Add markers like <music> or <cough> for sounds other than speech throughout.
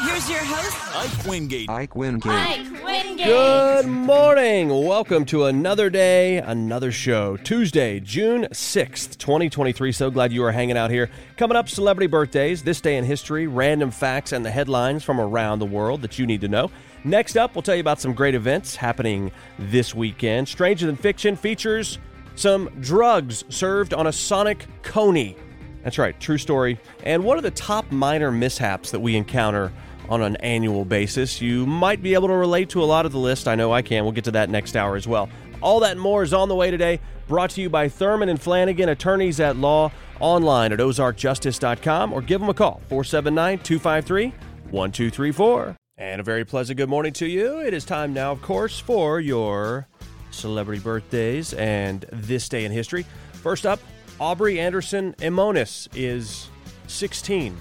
Here's your host. Ike Wingate. Ike Wingate. Ike Wingate. Good morning. Welcome to another day, another show. Tuesday, June 6th, 2023. So glad you are hanging out here. Coming up, celebrity birthdays, this day in history, random facts, and the headlines from around the world that you need to know. Next up, we'll tell you about some great events happening this weekend. Stranger Than Fiction features some drugs served on a sonic coney. That's right, true story. And what are the top minor mishaps that we encounter on an annual basis? You might be able to relate to a lot of the list. I know I can. We'll get to that next hour as well. All that and more is on the way today. Brought to you by Thurman and Flanagan, attorneys at law, online at ozarkjustice.com or give them a call, 479 253 1234. And a very pleasant good morning to you. It is time now, of course, for your celebrity birthdays and this day in history. First up, Aubrey Anderson Emmons is 16.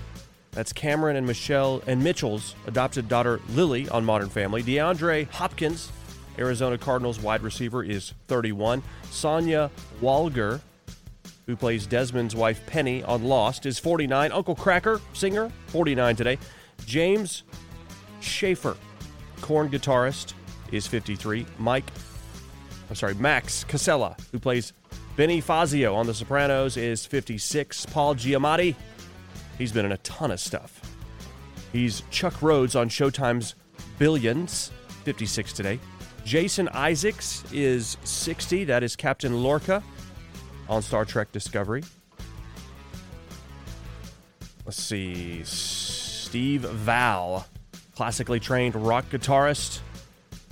That's Cameron and Michelle and Mitchell's adopted daughter Lily on Modern Family. DeAndre Hopkins, Arizona Cardinals wide receiver, is 31. Sonya Walger, who plays Desmond's wife Penny on Lost, is 49. Uncle Kracker, singer, 49 today. James Shaffer, Korn guitarist, is 53. Mike, I'm sorry, Max Casella, who plays Benny Fazio on The Sopranos, is 56. Paul Giamatti, he's been in a ton of stuff. He's Chuck Rhodes on Showtime's Billions, 56 today. Jason Isaacs is 60. That is Captain Lorca on Star Trek Discovery. Let's see. Steve Vai, classically trained rock guitarist,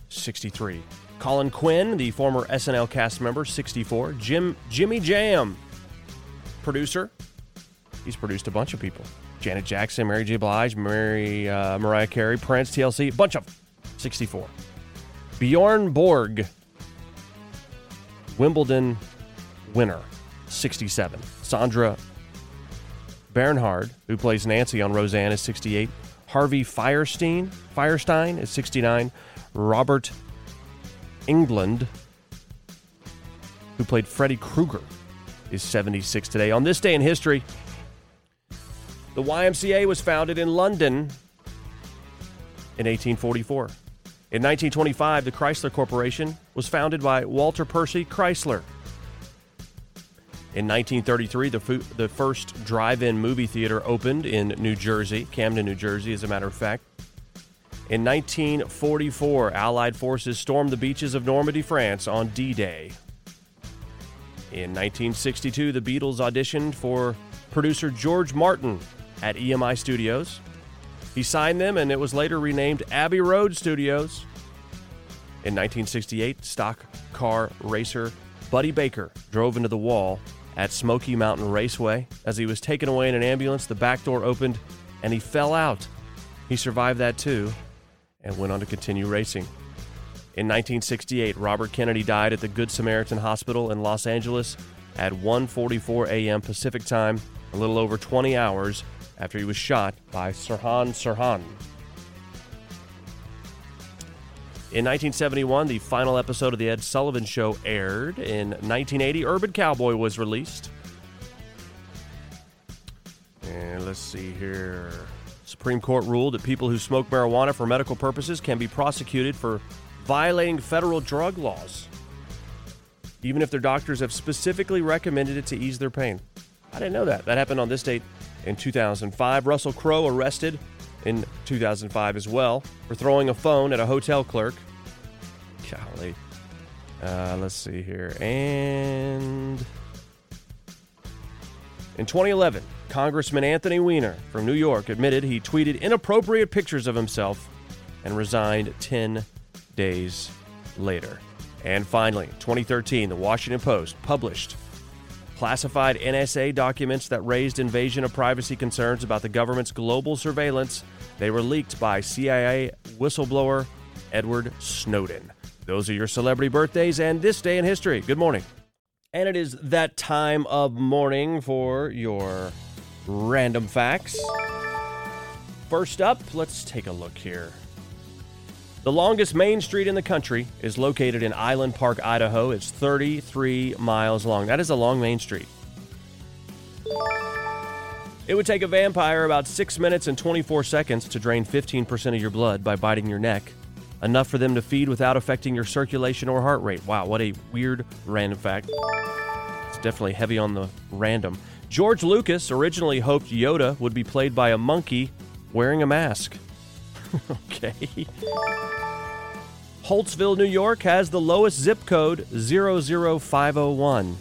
63. Colin Quinn, the former SNL cast member, 64. Jim Jimmy Jam, producer. He's produced a bunch of people. Janet Jackson, Mary J. Blige, Mary uh, Mariah Carey, Prince, TLC, a bunch of them. 64. Bjorn Borg, Wimbledon winner, 67. Sandra Bernhard, who plays Nancy on Roseanne, is 68. Harvey Fierstein, Fierstein is 69. Robert Englund, who played Freddy Krueger, is 76 today. On this day in history, the YMCA was founded in London in 1844. In 1925, the Chrysler Corporation was founded by Walter Percy Chrysler. In 1933, the, fu- the first drive in movie theater opened in New Jersey, Camden, New Jersey, as a matter of fact. In 1944, Allied forces stormed the beaches of Normandy, France on D Day. In 1962, the Beatles auditioned for producer George Martin at EMI Studios. He signed them, and it was later renamed Abbey Road Studios. In 1968, stock car racer Buddy Baker drove into the wall at Smoky Mountain Raceway. As he was taken away in an ambulance, the back door opened and he fell out. He survived that too and went on to continue racing. In 1968, Robert Kennedy died at the Good Samaritan Hospital in Los Angeles at 1:44 a.m. Pacific Time, a little over 20 hours after he was shot by Sirhan Sirhan. In 1971, the final episode of The Ed Sullivan Show aired. In 1980, Urban Cowboy was released. And let's see here. Supreme Court ruled that people who smoke marijuana for medical purposes can be prosecuted for violating federal drug laws, even if their doctors have specifically recommended it to ease their pain. I didn't know that. That happened on this date in 2005. Russell Crowe arrested in 2005 as well for throwing a phone at a hotel clerk. Golly. Uh, let's see here. And in 2011, Congressman Anthony Weiner from New York admitted he tweeted inappropriate pictures of himself and resigned 10 days later. And finally, 2013, the Washington Post published classified NSA documents that raised invasion of privacy concerns about the government's global surveillance. They were leaked by CIA whistleblower Edward Snowden. Those are your celebrity birthdays and this day in history. Good morning. And it is that time of morning for your random facts. First up, let's take a look here. The longest main street in the country is located in Island Park, Idaho. It's 33 miles long. That is a long main street. It would take a vampire about 6 minutes and 24 seconds to drain 15% of your blood by biting your neck, enough for them to feed without affecting your circulation or heart rate. Wow, what a weird random fact. It's definitely heavy on the random. George Lucas originally hoped Yoda would be played by a monkey wearing a mask. <laughs> okay. Holtsville, New York has the lowest zip code 00501.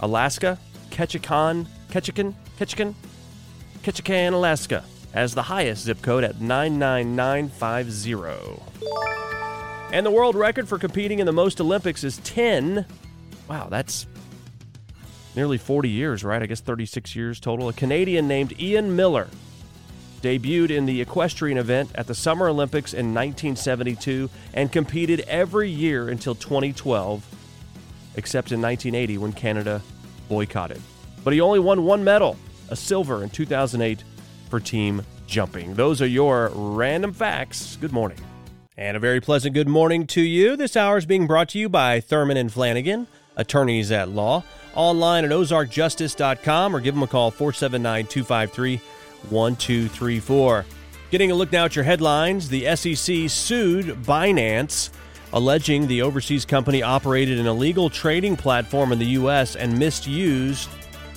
Alaska, Ketchikan, Ketchikan, Ketchikan, Ketchikan, Alaska has the highest zip code at 99950. And the world record for competing in the most Olympics is 10. Wow, that's nearly 40 years, right? I guess 36 years total. A Canadian named Ian Miller debuted in the equestrian event at the Summer Olympics in 1972 and competed every year until 2012, except in 1980 when Canada boycotted. But he only won one medal, a silver in 2008 for team jumping. Those are your random facts. Good morning. And a very pleasant good morning to you. This hour is being brought to you by Thurman and Flanagan, attorneys at law, online at ozarkjustice.com or give them a call 479 253 1234. Getting a look now at your headlines the SEC sued Binance, alleging the overseas company operated an illegal trading platform in the U.S. and misused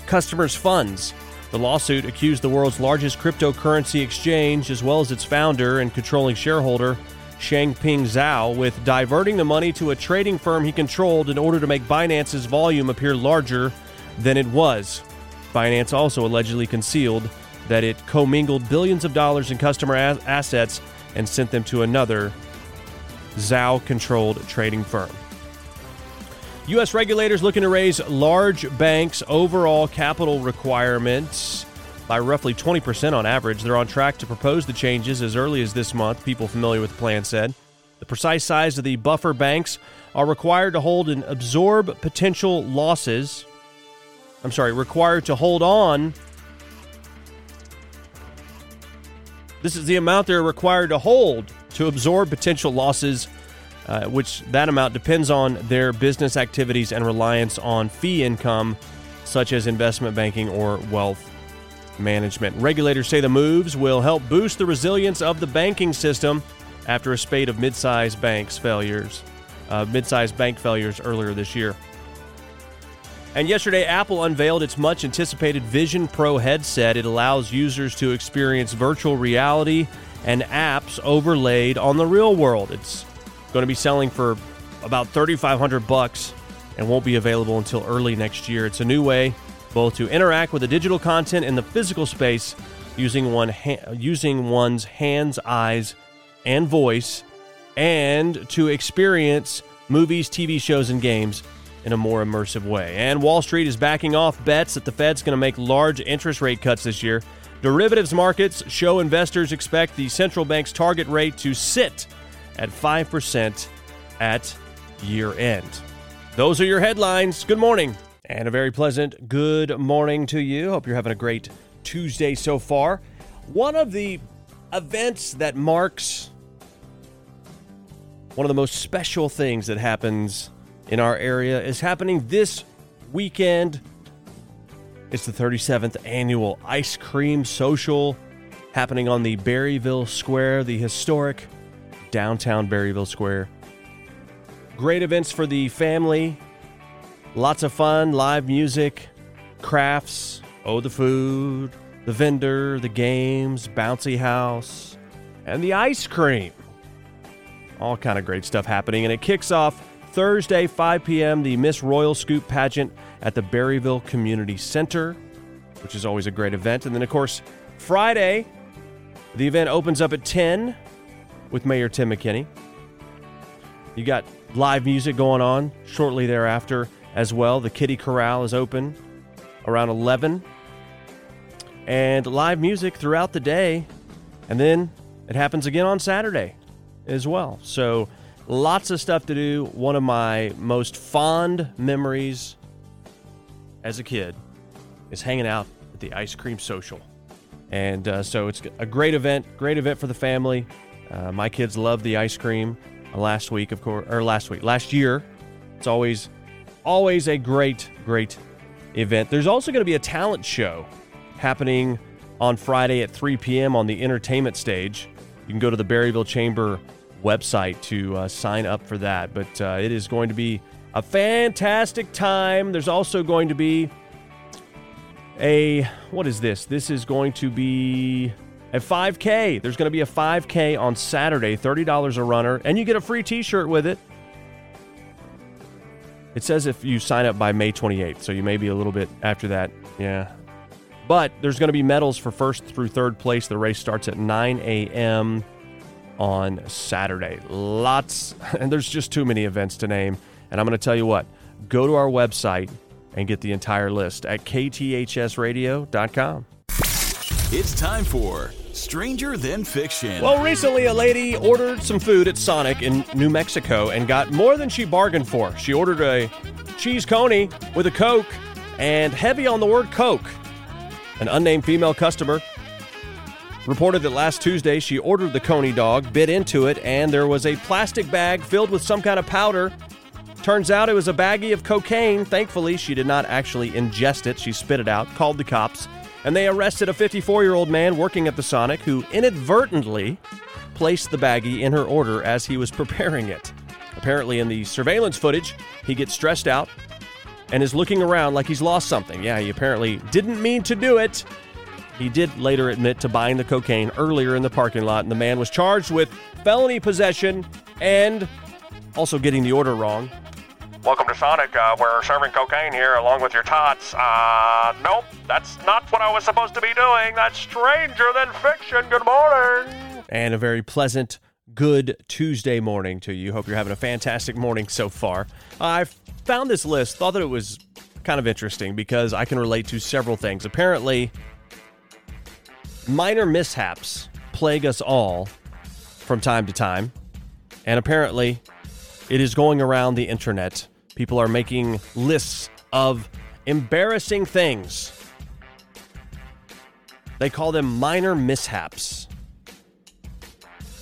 customers' funds. The lawsuit accused the world's largest cryptocurrency exchange, as well as its founder and controlling shareholder, Changpeng Zhao, with diverting the money to a trading firm he controlled in order to make Binance's volume appear larger than it was. Binance also allegedly concealed that it commingled billions of dollars in customer assets and sent them to another Zhao controlled trading firm. U.S. regulators looking to raise large banks' overall capital requirements by roughly 20% on average. They're on track to propose the changes as early as this month, people familiar with the plan said. The precise size of the buffer banks are required to hold and absorb potential losses. I'm sorry, required to hold on This is the amount they're required to hold to absorb potential losses, uh, which that amount depends on their business activities and reliance on fee income, such as investment banking or wealth management. Regulators say the moves will help boost the resilience of the banking system after a spate of mid-sized banks failures, uh, mid-sized bank failures earlier this year. And yesterday, Apple unveiled its much anticipated Vision Pro headset. It allows users to experience virtual reality and apps overlaid on the real world. It's going to be selling for about 3500 bucks and won't be available until early next year. It's a new way both to interact with the digital content in the physical space using one ha- using one's hands, eyes, and voice and to experience movies, TV shows and games in a more immersive way. And Wall Street is backing off bets that the Fed's going to make large interest rate cuts this year. Derivatives markets show investors expect the central bank's target rate to sit at 5% at year end. Those are your headlines. Good morning. And a very pleasant good morning to you. Hope you're having a great Tuesday so far. One of the events that marks one of the most special things that happens in our area is happening this weekend. It's the 37th annual Ice Cream Social happening on the Berryville Square, the historic downtown Berryville Square. Great events for the family, lots of fun, live music, crafts, oh, the food, the vendor, the games, bouncy house, and the ice cream. All kind of great stuff happening, and it kicks off Thursday, 5 p.m. The Miss Royal Scoop pageant at the Berryville Community Center, which is always a great event. And then, of course, Friday, the event opens up at 10 with Mayor Tim McKinney. You got live music going on shortly thereafter as well. The Kiddie Corral is open around 11. And live music throughout the day. And then it happens again on Saturday as well. So lots of stuff to do. One of my most fond memories as a kid is hanging out at the ice cream social. And uh, so it's a great event, great event for the family. Uh, my kids love the ice cream. Uh, last week, of course, or last week, last year, it's always, always a great, great event. There's also going to be a talent show happening on Friday at 3 p.m. on the entertainment stage. You can go to the Berryville Chamber website to uh, sign up for that. But uh, it is going to be a fantastic time. There's also going to be a what is this? This is going to be a 5K. There's going to be a 5K on Saturday, $30 a runner, and you get a free t shirt with it. It says if you sign up by May 28th, so you may be a little bit after that. Yeah. But there's going to be medals for first through third place. The race starts at 9 a.m. on Saturday. Lots, <laughs> and there's just too many events to name. And I'm going to tell you what go to our website and get the entire list at kthsradio.com. It's time for Stranger Than Fiction. Well, recently a lady ordered some food at Sonic in New Mexico and got more than she bargained for. She ordered a cheese coney with a Coke and heavy on the word Coke. An unnamed female customer reported that last Tuesday she ordered the coney dog, bit into it, and there was a plastic bag filled with some kind of powder. Turns out it was a baggie of cocaine. Thankfully, she did not actually ingest it. She spit it out, called the cops, and they arrested a 54 year old man working at the Sonic who inadvertently placed the baggie in her order as he was preparing it. Apparently, in the surveillance footage, he gets stressed out and is looking around like he's lost something. Yeah, he apparently didn't mean to do it. He did later admit to buying the cocaine earlier in the parking lot, and the man was charged with felony possession and also getting the order wrong. Welcome to Sonic. Uh, we're serving cocaine here along with your tots. Uh, nope, that's not what I was supposed to be doing. That's stranger than fiction. Good morning. And a very pleasant, good Tuesday morning to you. Hope you're having a fantastic morning so far. I found this list, thought that it was kind of interesting because I can relate to several things. Apparently, minor mishaps plague us all from time to time. And apparently, it is going around the internet. People are making lists of embarrassing things. They call them minor mishaps.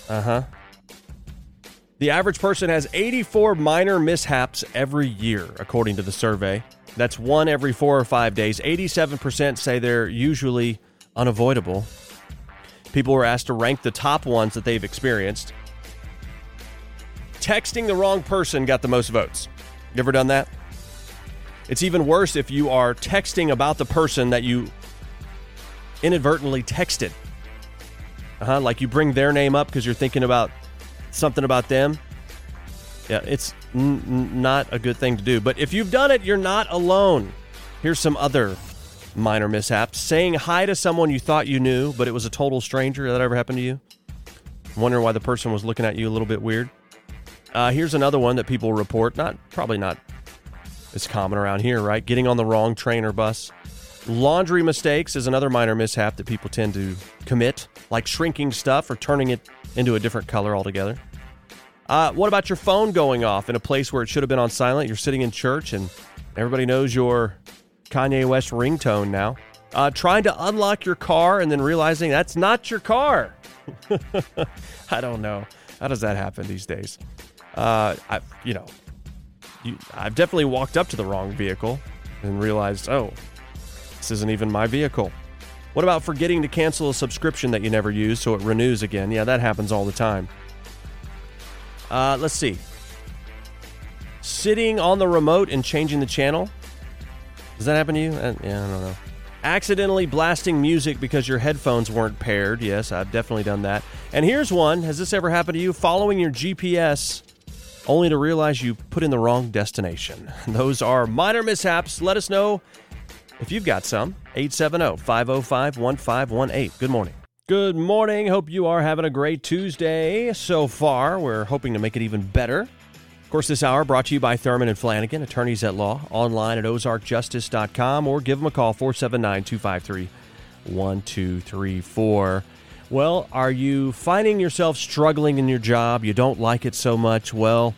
Uh huh. The average person has 84 minor mishaps every year, according to the survey. That's one every four or five days. 87% say they're usually unavoidable. People were asked to rank the top ones that they've experienced. Texting the wrong person got the most votes. You ever done that? It's even worse if you are texting about the person that you inadvertently texted. Uh-huh, like you bring their name up because you're thinking about something about them. Yeah, it's n- n- not a good thing to do. But if you've done it, you're not alone. Here's some other minor mishaps. Saying hi to someone you thought you knew, but it was a total stranger. That ever happened to you? Wondering why the person was looking at you a little bit weird. Uh, here's another one that people report. Not probably not It's common around here, right? Getting on the wrong train or bus. Laundry mistakes is another minor mishap that people tend to commit, like shrinking stuff or turning it into a different color altogether. Uh, what about your phone going off in a place where it should have been on silent? You're sitting in church and everybody knows your Kanye West ringtone now. Uh, trying to unlock your car and then realizing that's not your car. <laughs> I don't know. How does that happen these days? Uh, I, you know, you, I've definitely walked up to the wrong vehicle and realized, oh, this isn't even my vehicle. What about forgetting to cancel a subscription that you never use so it renews again? Yeah, that happens all the time. Uh, let's see. Sitting on the remote and changing the channel. Does that happen to you? Uh, yeah, I don't know. Accidentally blasting music because your headphones weren't paired. Yes, I've definitely done that. And here's one Has this ever happened to you? Following your GPS only to realize you put in the wrong destination. <laughs> Those are minor mishaps. Let us know if you've got some. 870 505 1518. Good morning. Good morning. Hope you are having a great Tuesday so far. We're hoping to make it even better. Of course, this hour brought to you by Thurman and Flanagan, attorneys at law, online at ozarkjustice.com or give them a call 479 253 1234. Well, are you finding yourself struggling in your job? You don't like it so much? Well,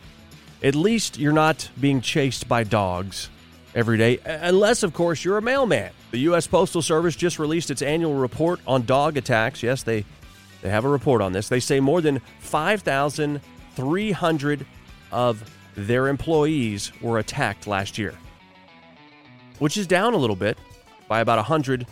at least you're not being chased by dogs every day, unless, of course, you're a mailman. The U.S. Postal Service just released its annual report on dog attacks. Yes, they, they have a report on this. They say more than 5,300 of their employees were attacked last year, which is down a little bit by about 100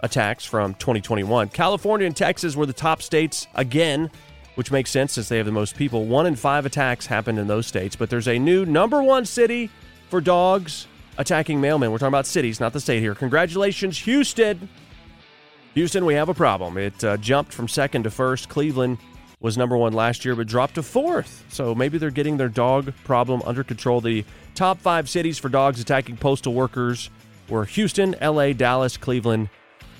attacks from 2021. California and Texas were the top states again, which makes sense since they have the most people. One in five attacks happened in those states, but there's a new number one city for dogs attacking mailmen. We're talking about cities, not the state here. Congratulations, Houston. Houston, we have a problem. It uh, jumped from second to first. Cleveland was number one last year, but dropped to fourth. So maybe they're getting their dog problem under control. The top five cities for dogs attacking postal workers were Houston, LA, Dallas, Cleveland,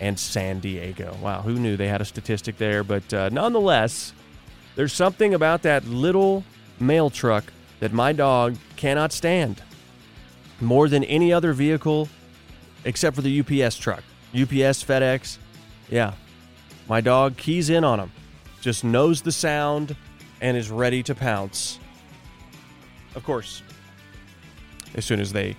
and San Diego. Wow, who knew they had a statistic there? But uh, nonetheless, there's something about that little mail truck that my dog cannot stand more than any other vehicle except for the UPS truck. UPS, FedEx. Yeah. My dog keys in on them, just knows the sound and is ready to pounce. Of course, as soon as they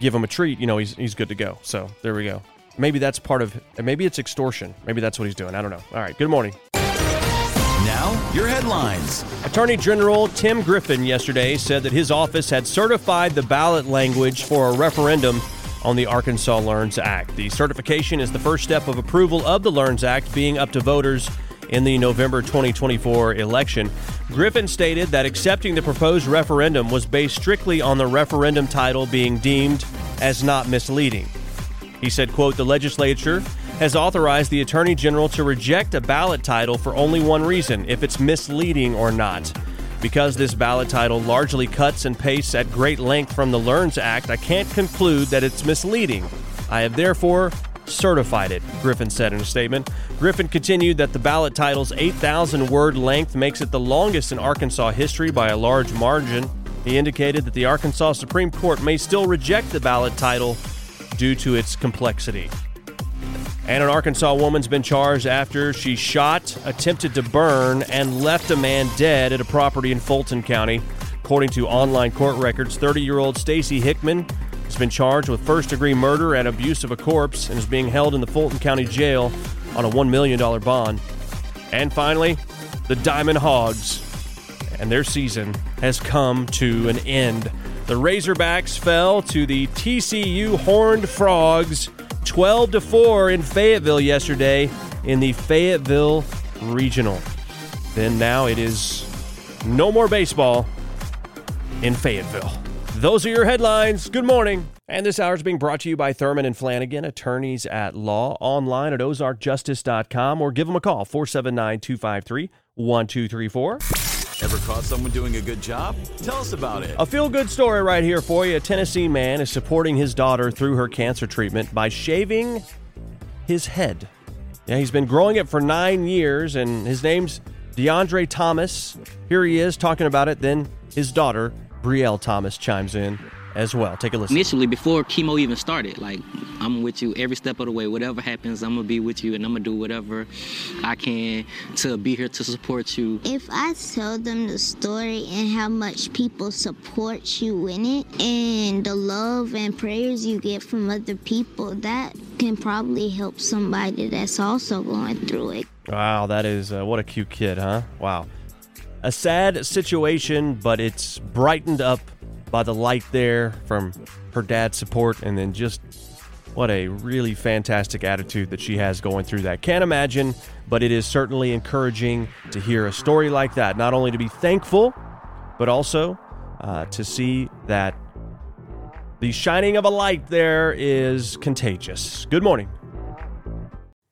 give him a treat, you know, he's, he's good to go. So there we go. Maybe that's part of, maybe it's extortion. Maybe that's what he's doing. I don't know. All right. Good morning. Now, your headlines. Attorney General Tim Griffin yesterday said that his office had certified the ballot language for a referendum on the Arkansas LEARNS Act. The certification is the first step of approval of the LEARNS Act being up to voters in the November 2024 election. Griffin stated that accepting the proposed referendum was based strictly on the referendum title being deemed as not misleading. He said, quote, the legislature has authorized the Attorney General to reject a ballot title for only one reason if it's misleading or not. Because this ballot title largely cuts and pastes at great length from the LEARNS Act, I can't conclude that it's misleading. I have therefore certified it, Griffin said in a statement. Griffin continued that the ballot title's 8,000 word length makes it the longest in Arkansas history by a large margin. He indicated that the Arkansas Supreme Court may still reject the ballot title due to its complexity. And an Arkansas woman's been charged after she shot, attempted to burn, and left a man dead at a property in Fulton County. According to online court records, 30 year old Stacy Hickman has been charged with first degree murder and abuse of a corpse and is being held in the Fulton County Jail on a $1 million bond. And finally, the Diamond Hogs and their season has come to an end. The Razorbacks fell to the TCU Horned Frogs 12 to 4 in Fayetteville yesterday in the Fayetteville Regional. Then now it is no more baseball in Fayetteville. Those are your headlines. Good morning. And this hour is being brought to you by Thurman and Flanagan, attorneys at law, online at ozarkjustice.com or give them a call, 479 253 1234. Ever caught someone doing a good job? Tell us about it. A feel good story right here for you. A Tennessee man is supporting his daughter through her cancer treatment by shaving his head. Yeah, he's been growing it for nine years, and his name's DeAndre Thomas. Here he is talking about it. Then his daughter, Brielle Thomas, chimes in as well. Take a listen. initially before chemo even started like i'm with you every step of the way whatever happens i'm gonna be with you and i'm gonna do whatever i can to be here to support you If I tell them the story and how much people support you in it and the love and prayers you get from other people, that can probably help somebody that's also going through it. Wow, that is uh, what a cute kid, huh? Wow. A sad situation, but it's brightened up by the light there from her dad's support, and then just what a really fantastic attitude that she has going through that. Can't imagine, but it is certainly encouraging to hear a story like that. Not only to be thankful, but also uh, to see that The shining of a light there is contagious. Good morning.